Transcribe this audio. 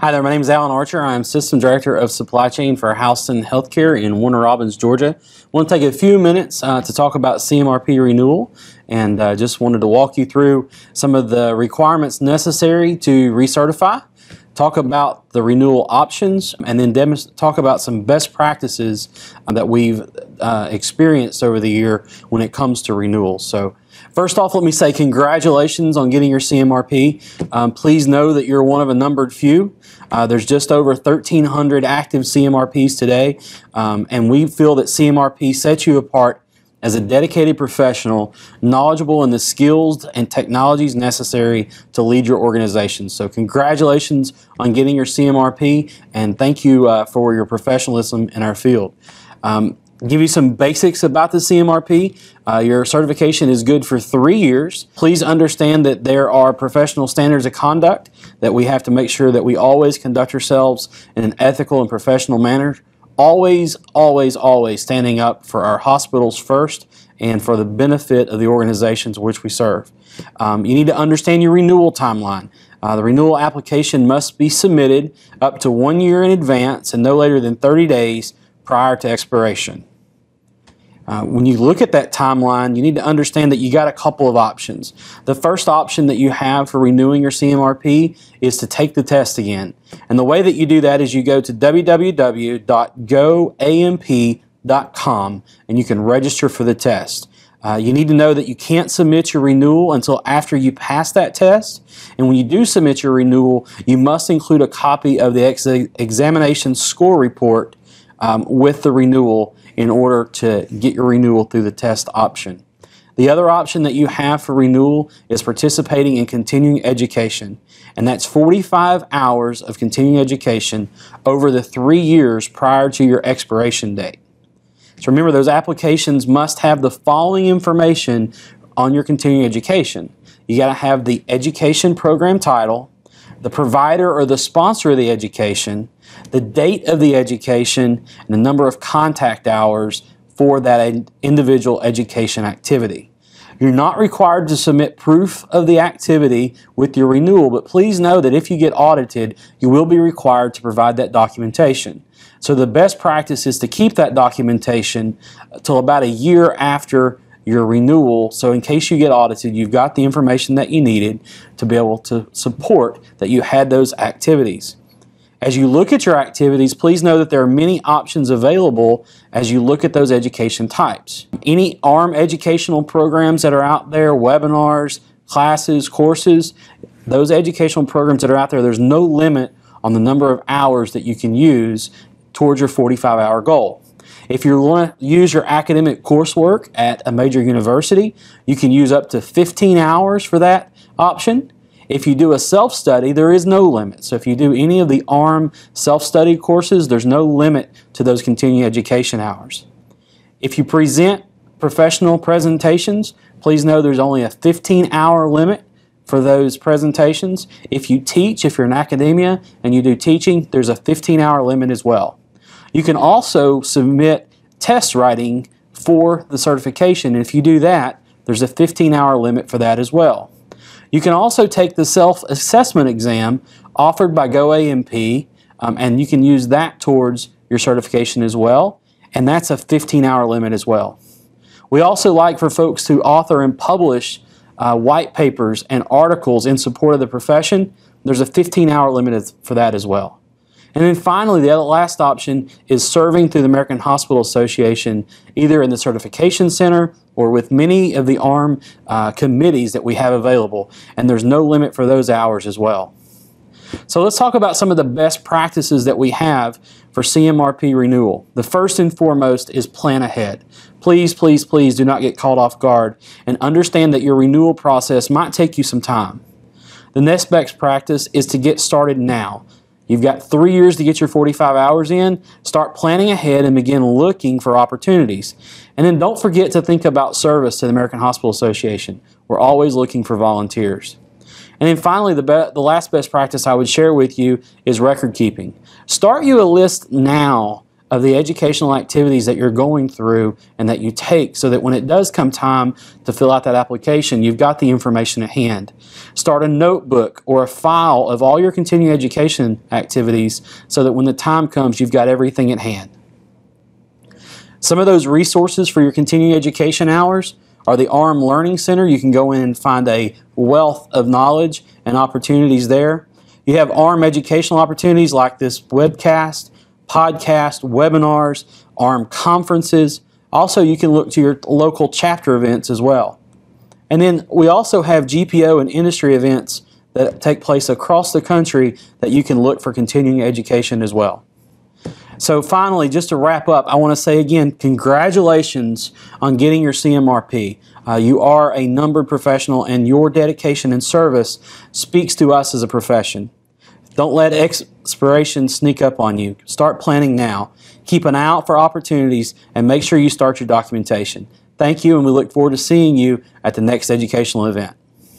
Hi there, my name is Alan Archer. I'm System Director of Supply Chain for Houston Healthcare in Warner Robins, Georgia. I want to take a few minutes uh, to talk about CMRP renewal and uh, just wanted to walk you through some of the requirements necessary to recertify, talk about the renewal options, and then talk about some best practices that we've uh, experienced over the year when it comes to renewals. So First off, let me say congratulations on getting your CMRP. Um, please know that you're one of a numbered few. Uh, there's just over 1,300 active CMRPs today, um, and we feel that CMRP sets you apart as a dedicated professional, knowledgeable in the skills and technologies necessary to lead your organization. So, congratulations on getting your CMRP, and thank you uh, for your professionalism in our field. Um, give you some basics about the CMRP. Uh, your certification is good for three years. Please understand that there are professional standards of conduct that we have to make sure that we always conduct ourselves in an ethical and professional manner. Always, always, always standing up for our hospitals first and for the benefit of the organizations which we serve. Um, you need to understand your renewal timeline. Uh, the renewal application must be submitted up to one year in advance and no later than 30 days prior to expiration. Uh, when you look at that timeline, you need to understand that you got a couple of options. The first option that you have for renewing your CMRP is to take the test again. And the way that you do that is you go to www.goamp.com and you can register for the test. Uh, you need to know that you can't submit your renewal until after you pass that test. And when you do submit your renewal, you must include a copy of the ex- examination score report um, with the renewal in order to get your renewal through the test option. The other option that you have for renewal is participating in continuing education, and that's 45 hours of continuing education over the three years prior to your expiration date. So remember, those applications must have the following information on your continuing education. You got to have the education program title, the provider or the sponsor of the education, the date of the education, and the number of contact hours for that individual education activity. You're not required to submit proof of the activity with your renewal, but please know that if you get audited, you will be required to provide that documentation. So the best practice is to keep that documentation until about a year after your renewal. So in case you get audited, you've got the information that you needed to be able to support that you had those activities. As you look at your activities, please know that there are many options available as you look at those education types. Any AHRMM educational programs that are out there, webinars, classes, courses, those educational programs that are out there, there's no limit on the number of hours that you can use towards your 45 hour goal. If you want to use your academic coursework at a major university, you can use up to 15 hours for that option. If you do a self study, there is no limit. So if you do any of the AHRMM self study courses, there's no limit to those continuing education hours. If you present professional presentations, please know there's only a 15 hour limit for those presentations. If you teach, if you're in academia and you do teaching, there's a 15 hour limit as well. You can also submit test writing for the certification. And if you do that, there's a 15 hour limit for that as well. You can also take the self-assessment exam offered by GoAMP, um, and you can use that towards your certification as well, and that's a 15-hour limit as well. We also like for folks to author and publish uh, white papers and articles in support of the profession. There's a 15-hour limit for that as well. And then finally, the last option is serving through the American Hospital Association, either in the certification center or with many of the AHRMM uh, committees that we have available. And there's no limit for those hours as well. So let's talk about some of the best practices that we have for CMRP renewal. The first and foremost is plan ahead. Please, please, please do not get caught off guard and understand that your renewal process might take you some time. The next best practice is to get started now. You've got three years to get your 45 hours in. Start planning ahead and begin looking for opportunities. And then don't forget to think about service to the American Hospital Association. We're always looking for volunteers. And then finally, the, the last best practice I would share with you is record keeping. Start you a list now of the educational activities that you're going through and that you take so that when it does come time to fill out that application, you've got the information at hand. Start a notebook or a file of all your continuing education activities so that when the time comes, you've got everything at hand. Some of those resources for your continuing education hours are the AHRMM Learning Center. You can go in and find a wealth of knowledge and opportunities there. You have AHRMM educational opportunities like this webcast podcast, webinars, AHRMM conferences. Also, you can look to your local chapter events as well. And then we also have GPO and industry events that take place across the country that you can look for continuing education as well. So finally, just to wrap up, I want to say again, congratulations on getting your CMRP. Uh, you are a numbered professional and your dedication and service speaks to us as a profession. Don't let expiration sneak up on you. Start planning now. Keep an eye out for opportunities and make sure you start your documentation. Thank you, and we look forward to seeing you at the next educational event.